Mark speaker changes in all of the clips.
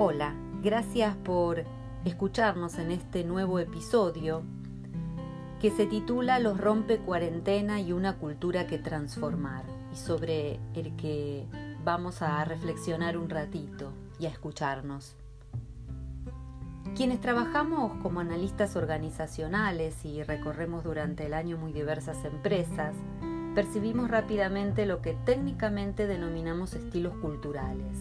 Speaker 1: Hola, gracias por escucharnos en este nuevo episodio que se titula Los rompe cuarentena y una cultura que transformar y sobre el que vamos a reflexionar un ratito y a escucharnos. Quienes trabajamos como analistas organizacionales y recorremos durante el año muy diversas empresas, percibimos rápidamente lo que técnicamente denominamos estilos culturales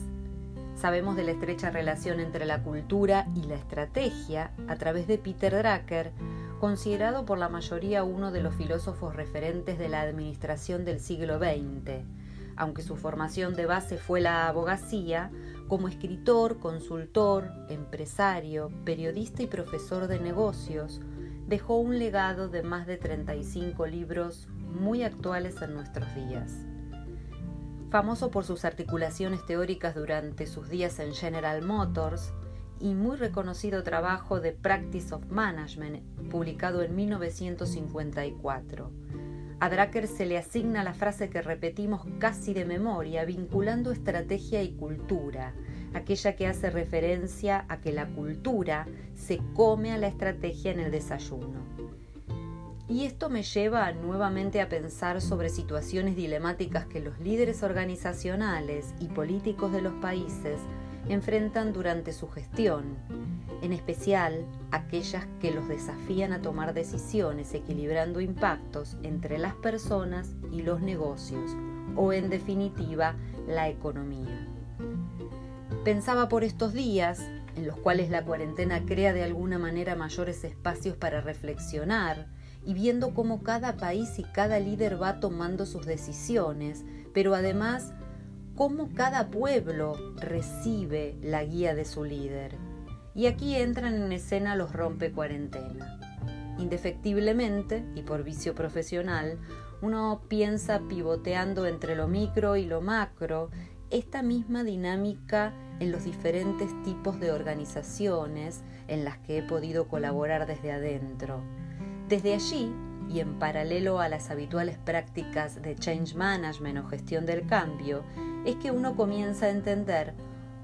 Speaker 1: Sabemos de la estrecha relación entre la cultura y la estrategia a través de Peter Drucker, considerado por la mayoría uno de los filósofos referentes de la administración del siglo XX. Aunque su formación de base fue la abogacía, como escritor, consultor, empresario, periodista y profesor de negocios, dejó un legado de más de 35 libros muy actuales en nuestros días. Famoso por sus articulaciones teóricas durante sus días en General Motors y muy reconocido trabajo de Practice of Management, publicado en 1954. A Drucker se le asigna la frase que repetimos casi de memoria, vinculando estrategia y cultura, aquella que hace referencia a que la cultura se come a la estrategia en el desayuno. Y esto me lleva nuevamente a pensar sobre situaciones dilemáticas que los líderes organizacionales y políticos de los países enfrentan durante su gestión, en especial aquellas que los desafían a tomar decisiones equilibrando impactos entre las personas y los negocios, o en definitiva, la economía. Pensaba por estos días, en los cuales la cuarentena crea de alguna manera mayores espacios para reflexionar, y viendo cómo cada país y cada líder va tomando sus decisiones, pero además cómo cada pueblo recibe la guía de su líder. Y aquí entran en escena los rompe cuarentena. Indefectiblemente, y por vicio profesional, uno piensa pivoteando entre lo micro y lo macro esta misma dinámica en los diferentes tipos de organizaciones en las que he podido colaborar desde adentro desde allí, y en paralelo a las habituales prácticas de change management o gestión del cambio, es que uno comienza a entender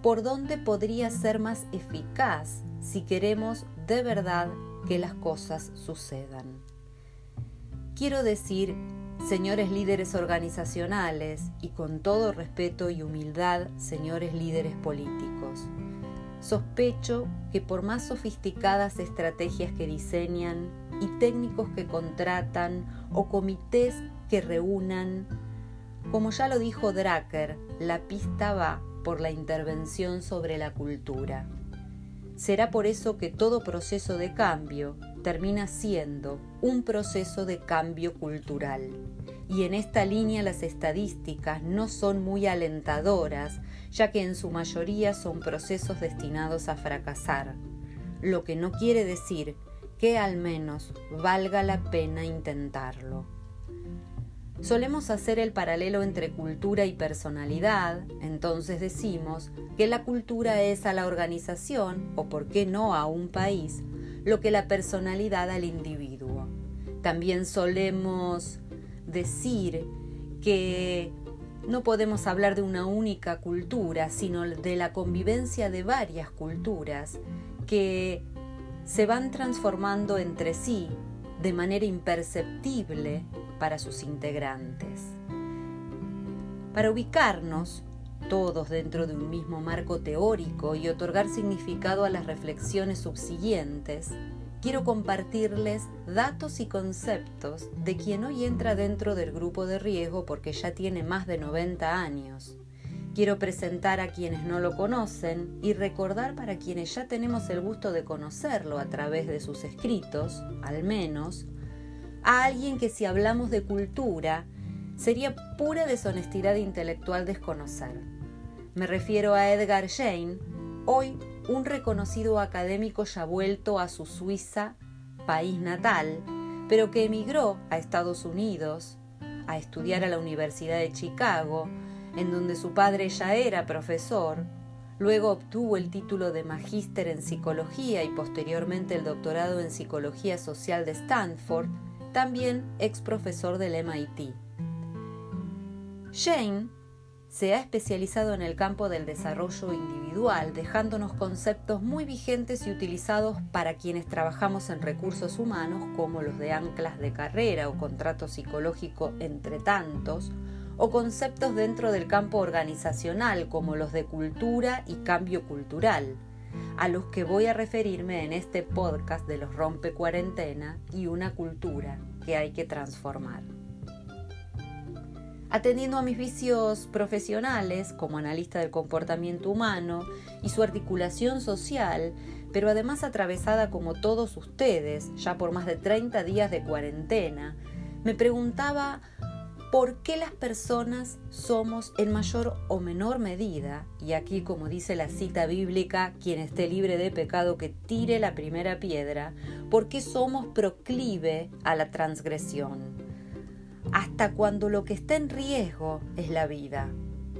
Speaker 1: por dónde podría ser más eficaz si queremos de verdad que las cosas sucedan. Quiero decir, señores líderes organizacionales y con todo respeto y humildad, señores líderes políticos, sospecho que por más sofisticadas estrategias que diseñan y técnicos que contratan o comités que reúnan. Como ya lo dijo Drucker, la pista va por la intervención sobre la cultura. Será por eso que todo proceso de cambio termina siendo un proceso de cambio cultural. Y en esta línea las estadísticas no son muy alentadoras, ya que en su mayoría son procesos destinados a fracasar, lo que no quiere decir que al menos valga la pena intentarlo. Solemos hacer el paralelo entre cultura y personalidad, entonces decimos que la cultura es a la organización, o por qué no a un país, lo que la personalidad al individuo. También solemos decir que no podemos hablar de una única cultura, sino de la convivencia de varias culturas que se van transformando entre sí de manera imperceptible para sus integrantes. Para ubicarnos todos dentro de un mismo marco teórico y otorgar significado a las reflexiones subsiguientes, quiero compartirles datos y conceptos de quien hoy entra dentro del grupo de riesgo porque ya tiene más de 90 años Quiero presentar a quienes no lo conocen y recordar para quienes ya tenemos el gusto de conocerlo a través de sus escritos, al menos, a alguien que si hablamos de cultura sería pura deshonestidad intelectual desconocer. Me refiero a Edgar Jane, hoy un reconocido académico ya vuelto a su Suiza, país natal, pero que emigró a Estados Unidos a estudiar a la Universidad de Chicago, en donde su padre ya era profesor, luego obtuvo el título de magíster en psicología y posteriormente el doctorado en psicología social de Stanford, también ex profesor del MIT. Jane se ha especializado en el campo del desarrollo individual, dejándonos conceptos muy vigentes y utilizados para quienes trabajamos en recursos humanos, como los de anclas de carrera o contrato psicológico entre tantos, o conceptos dentro del campo organizacional, como los de cultura y cambio cultural, a los que voy a referirme en este podcast de los rompe cuarentena y una cultura que hay que transformar atendiendo a mis vicios profesionales como analista del comportamiento humano y su articulación social, pero además atravesada como todos ustedes, ya por más de 30 días de cuarentena, me preguntaba por qué las personas somos en mayor o menor medida, y aquí como dice la cita bíblica, quien esté libre de pecado que tire la primera piedra, por qué somos proclive a la transgresión hasta cuando lo que está en riesgo es la vida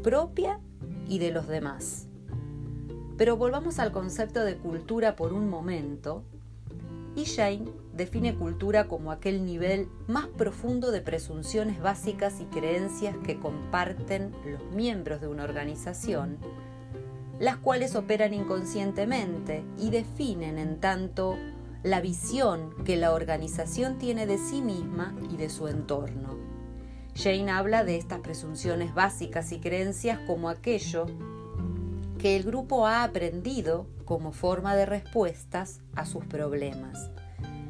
Speaker 1: propia y de los demás. Pero volvamos al concepto de cultura por un momento. Y Jane define cultura como aquel nivel más profundo de presunciones básicas y creencias que comparten los miembros de una organización, las cuales operan inconscientemente y definen en tanto la visión que la organización tiene de sí misma y de su entorno. Jane habla de estas presunciones básicas y creencias como aquello que el grupo ha aprendido como forma de respuestas a sus problemas.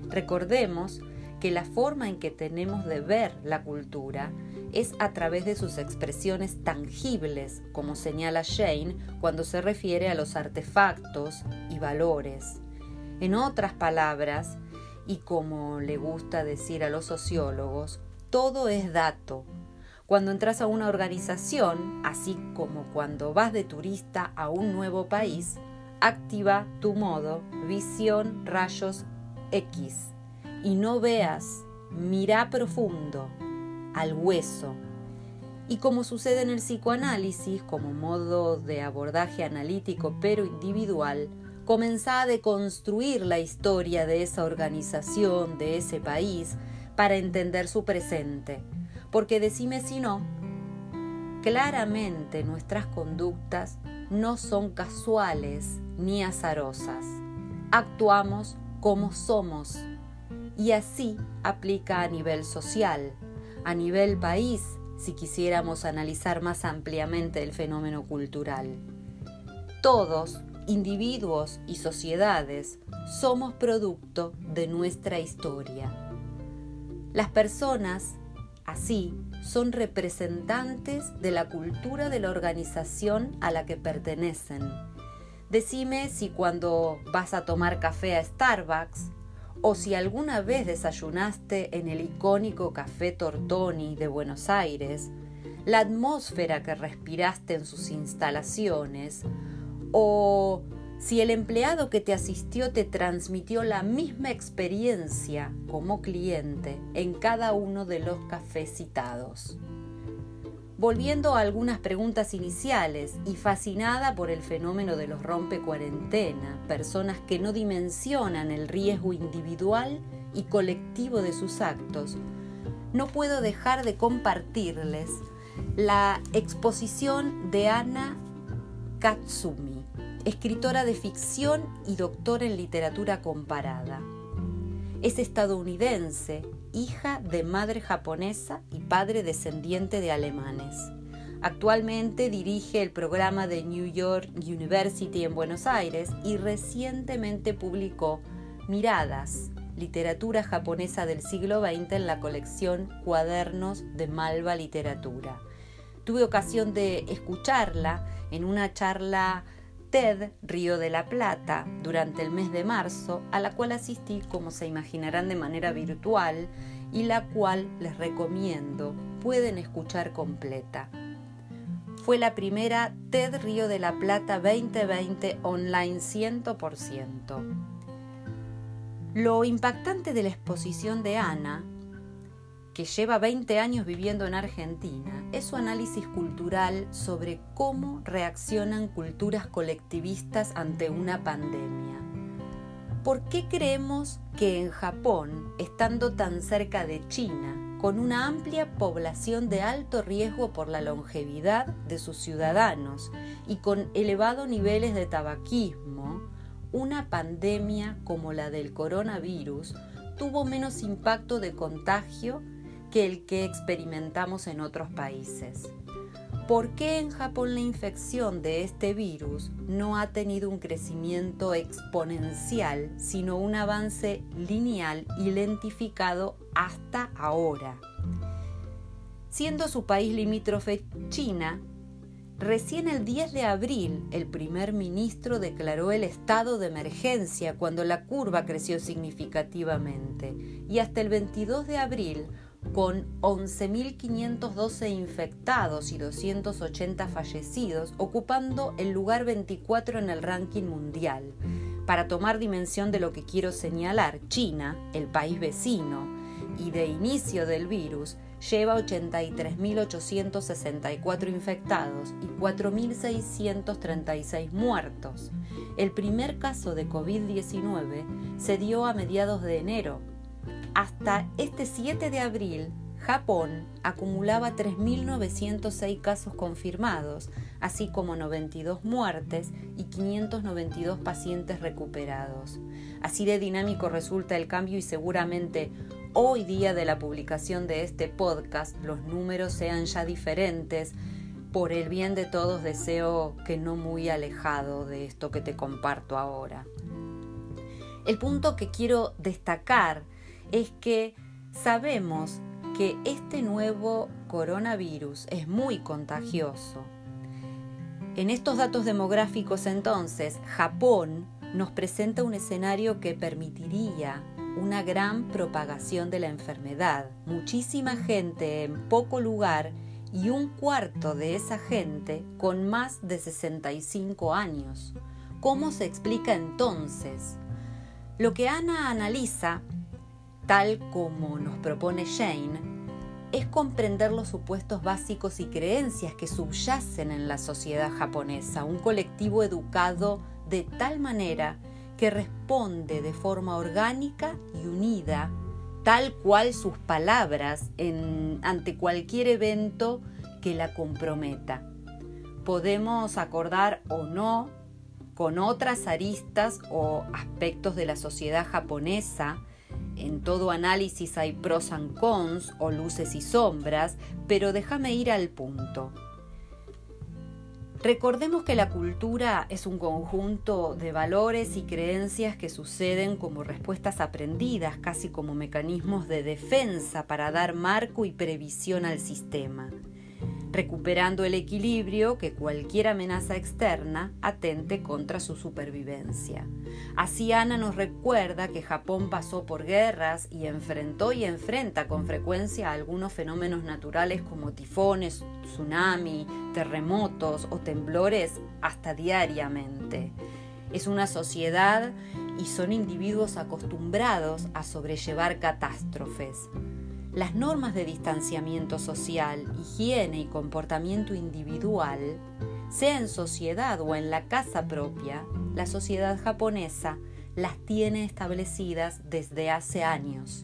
Speaker 1: Recordemos que la forma en que tenemos de ver la cultura es a través de sus expresiones tangibles, como señala Jane cuando se refiere a los artefactos y valores. En otras palabras, y como le gusta decir a los sociólogos, todo es dato. Cuando entras a una organización, así como cuando vas de turista a un nuevo país, activa tu modo visión rayos X y no veas, mira profundo, al hueso. Y como sucede en el psicoanálisis, como modo de abordaje analítico pero individual, comenzá a deconstruir la historia de esa organización, de ese país, para entender su presente. Porque decime si no, claramente nuestras conductas no son casuales ni azarosas. Actuamos como somos. Y así aplica a nivel social, a nivel país, si quisiéramos analizar más ampliamente el fenómeno cultural. Todos individuos y sociedades, somos producto de nuestra historia. Las personas, así, son representantes de la cultura de la organización a la que pertenecen. Decime si cuando vas a tomar café a Starbucks o si alguna vez desayunaste en el icónico Café Tortoni de Buenos Aires, la atmósfera que respiraste en sus instalaciones o si el empleado que te asistió te transmitió la misma experiencia como cliente en cada uno de los cafés citados. Volviendo a algunas preguntas iniciales y fascinada por el fenómeno de los rompe cuarentena, personas que no dimensionan el riesgo individual y colectivo de sus actos, no puedo dejar de compartirles la exposición de Ana Katsumi, escritora de ficción y doctora en literatura comparada. Es estadounidense, hija de madre japonesa y padre descendiente de alemanes. Actualmente dirige el programa de New York University en Buenos Aires y recientemente publicó Miradas, literatura japonesa del siglo XX en la colección Cuadernos de Malva Literatura. Tuve ocasión de escucharla en una charla TED Río de la Plata durante el mes de marzo, a la cual asistí, como se imaginarán, de manera virtual y la cual les recomiendo, pueden escuchar completa. Fue la primera TED Río de la Plata 2020 online 100%. Lo impactante de la exposición de Ana que lleva 20 años viviendo en Argentina, es su análisis cultural sobre cómo reaccionan culturas colectivistas ante una pandemia. ¿Por qué creemos que en Japón, estando tan cerca de China, con una amplia población de alto riesgo por la longevidad de sus ciudadanos y con elevados niveles de tabaquismo, una pandemia como la del coronavirus tuvo menos impacto de contagio que el que experimentamos en otros países. ¿Por qué en Japón la infección de este virus no ha tenido un crecimiento exponencial, sino un avance lineal y lentificado hasta ahora? Siendo su país limítrofe China, recién el 10 de abril el primer ministro declaró el estado de emergencia cuando la curva creció significativamente y hasta el 22 de abril con 11.512 infectados y 280 fallecidos, ocupando el lugar 24 en el ranking mundial. Para tomar dimensión de lo que quiero señalar, China, el país vecino, y de inicio del virus, lleva 83.864 infectados y 4.636 muertos. El primer caso de COVID-19 se dio a mediados de enero, hasta este 7 de abril, Japón acumulaba 3.906 casos confirmados, así como 92 muertes y 592 pacientes recuperados. Así de dinámico resulta el cambio y seguramente hoy día de la publicación de este podcast los números sean ya diferentes. Por el bien de todos deseo que no muy alejado de esto que te comparto ahora. El punto que quiero destacar es que sabemos que este nuevo coronavirus es muy contagioso. En estos datos demográficos entonces, Japón nos presenta un escenario que permitiría una gran propagación de la enfermedad. Muchísima gente en poco lugar y un cuarto de esa gente con más de 65 años. ¿Cómo se explica entonces? Lo que Ana analiza tal como nos propone Jane, es comprender los supuestos básicos y creencias que subyacen en la sociedad japonesa, un colectivo educado de tal manera que responde de forma orgánica y unida, tal cual sus palabras ante cualquier evento que la comprometa. Podemos acordar o no con otras aristas o aspectos de la sociedad japonesa en todo análisis hay pros and cons o luces y sombras, pero déjame ir al punto. Recordemos que la cultura es un conjunto de valores y creencias que suceden como respuestas aprendidas, casi como mecanismos de defensa para dar marco y previsión al sistema recuperando el equilibrio que cualquier amenaza externa atente contra su supervivencia. Así Ana nos recuerda que Japón pasó por guerras y enfrentó y enfrenta con frecuencia algunos fenómenos naturales como tifones, tsunami, terremotos o temblores hasta diariamente. Es una sociedad y son individuos acostumbrados a sobrellevar catástrofes. Las normas de distanciamiento social, higiene y comportamiento individual, sea en sociedad o en la casa propia, la sociedad japonesa las tiene establecidas desde hace años.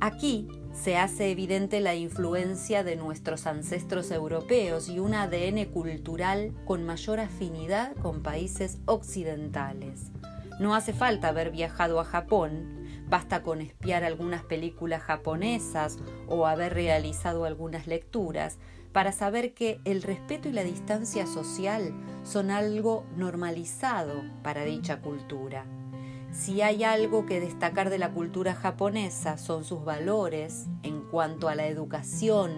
Speaker 1: Aquí se hace evidente la influencia de nuestros ancestros europeos y un ADN cultural con mayor afinidad con países occidentales. No hace falta haber viajado a Japón Basta con espiar algunas películas japonesas o haber realizado algunas lecturas para saber que el respeto y la distancia social son algo normalizado para dicha cultura. Si hay algo que destacar de la cultura japonesa son sus valores en cuanto a la educación,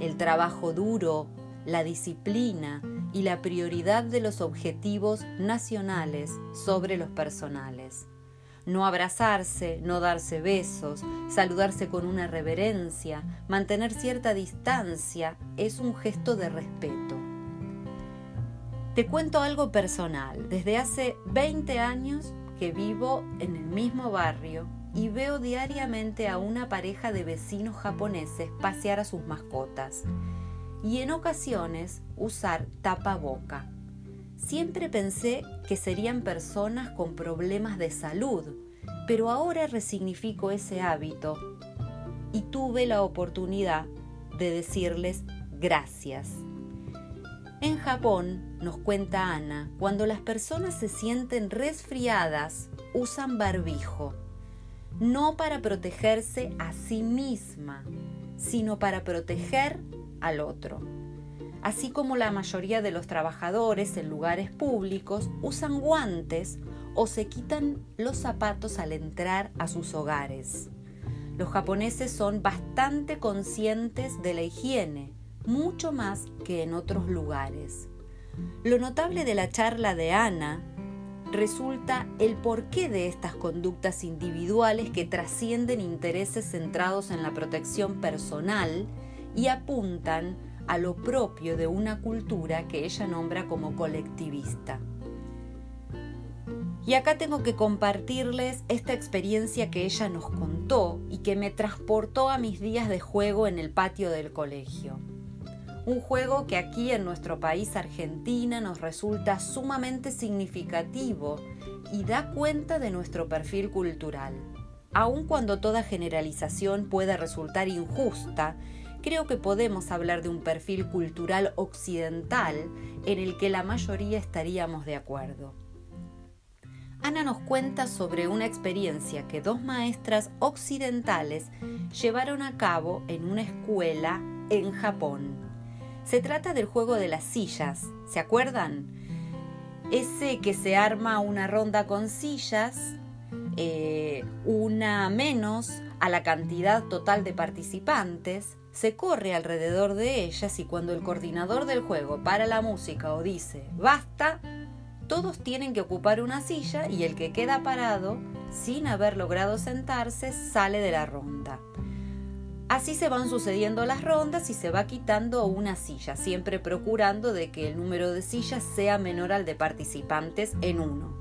Speaker 1: el trabajo duro, la disciplina y la prioridad de los objetivos nacionales sobre los personales no abrazarse, no darse besos, saludarse con una reverencia, mantener cierta distancia, es un gesto de respeto. Te cuento algo personal. Desde hace 20 años que vivo en el mismo barrio y veo diariamente a una pareja de vecinos japoneses pasear a sus mascotas y en ocasiones usar tapaboca. Siempre pensé que serían personas con problemas de salud, pero ahora resignifico ese hábito y tuve la oportunidad de decirles gracias. En Japón, nos cuenta Ana, cuando las personas se sienten resfriadas, usan barbijo, no para protegerse a sí misma, sino para proteger al otro. Así como la mayoría de los trabajadores en lugares públicos usan guantes o se quitan los zapatos al entrar a sus hogares. Los japoneses son bastante conscientes de la higiene, mucho más que en otros lugares. Lo notable de la charla de Ana resulta el porqué de estas conductas individuales que trascienden intereses centrados en la protección personal y apuntan a lo propio de una cultura que ella nombra como colectivista. Y acá tengo que compartirles esta experiencia que ella nos contó y que me transportó a mis días de juego en el patio del colegio. Un juego que aquí en nuestro país Argentina nos resulta sumamente significativo y da cuenta de nuestro perfil cultural. Aun cuando toda generalización pueda resultar injusta, creo que podemos hablar de un perfil cultural occidental en el que la mayoría estaríamos de acuerdo. Ana nos cuenta sobre una experiencia que dos maestras occidentales llevaron a cabo en una escuela en Japón. Se trata del juego de las sillas, ¿se acuerdan? Ese que se arma una ronda con sillas, eh, una menos a la cantidad total de participantes, se corre alrededor de ellas y cuando el coordinador del juego para la música o dice basta, todos tienen que ocupar una silla y el que queda parado, sin haber logrado sentarse, sale de la ronda. Así se van sucediendo las rondas y se va quitando una silla, siempre procurando de que el número de sillas sea menor al de participantes en uno.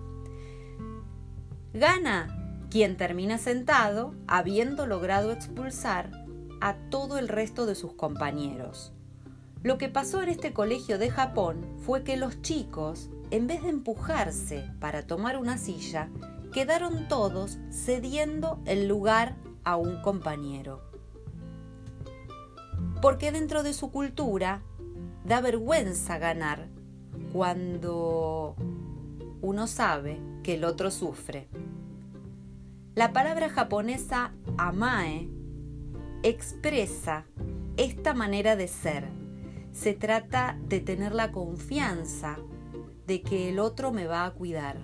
Speaker 1: Gana quien termina sentado habiendo logrado expulsar a todo el resto de sus compañeros. Lo que pasó en este colegio de Japón fue que los chicos, en vez de empujarse para tomar una silla, quedaron todos cediendo el lugar a un compañero. Porque dentro de su cultura da vergüenza ganar cuando uno sabe que el otro sufre. La palabra japonesa amae expresa esta manera de ser. Se trata de tener la confianza de que el otro me va a cuidar.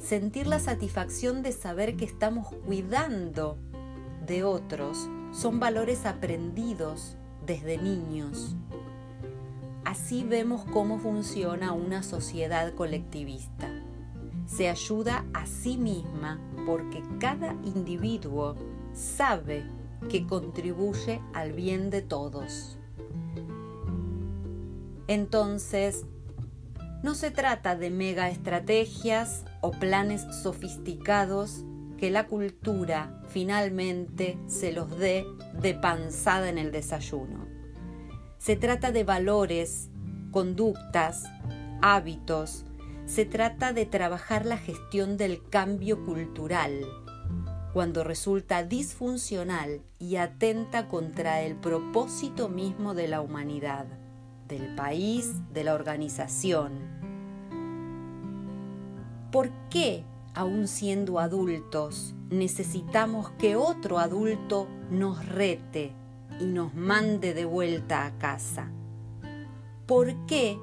Speaker 1: Sentir la satisfacción de saber que estamos cuidando de otros son valores aprendidos desde niños. Así vemos cómo funciona una sociedad colectivista. Se ayuda a sí misma porque cada individuo sabe que contribuye al bien de todos. Entonces, no se trata de mega estrategias o planes sofisticados que la cultura finalmente se los dé de panzada en el desayuno. Se trata de valores, conductas, hábitos, se trata de trabajar la gestión del cambio cultural, cuando resulta disfuncional y atenta contra el propósito mismo de la humanidad, del país, de la organización. ¿Por qué, aun siendo adultos, necesitamos que otro adulto nos rete y nos mande de vuelta a casa? ¿Por qué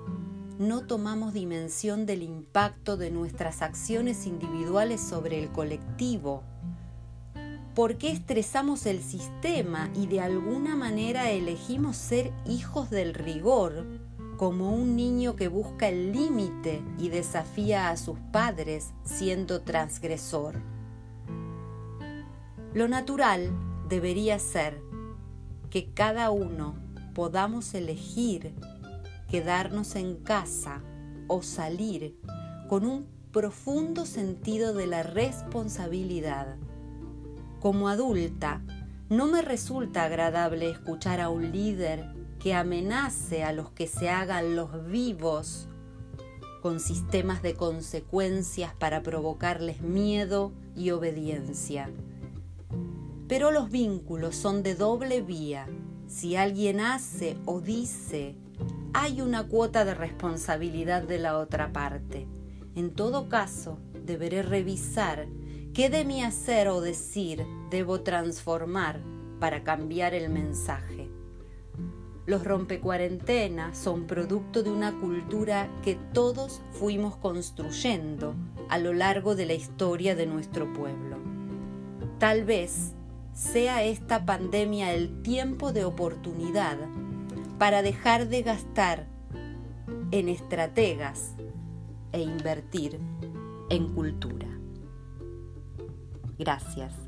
Speaker 1: no tomamos dimensión del impacto de nuestras acciones individuales sobre el colectivo? Por qué estresamos el sistema y de alguna manera elegimos ser hijos del rigor, como un niño que busca el límite y desafía a sus padres siendo transgresor. Lo natural debería ser que cada uno podamos elegir quedarnos en casa o salir con un profundo sentido de la responsabilidad como adulta, no me resulta agradable escuchar a un líder que amenace a los que se hagan los vivos con sistemas de consecuencias para provocarles miedo y obediencia. Pero los vínculos son de doble vía. Si alguien hace o dice, hay una cuota de responsabilidad de la otra parte. En todo caso, deberé revisar qué de mi hacer o decir debo transformar para cambiar el mensaje. Los rompecuarentenas son producto de una cultura que todos fuimos construyendo a lo largo de la historia de nuestro pueblo. Tal vez sea esta pandemia el tiempo de oportunidad para dejar de gastar en estrategas e invertir en cultura. Gracias.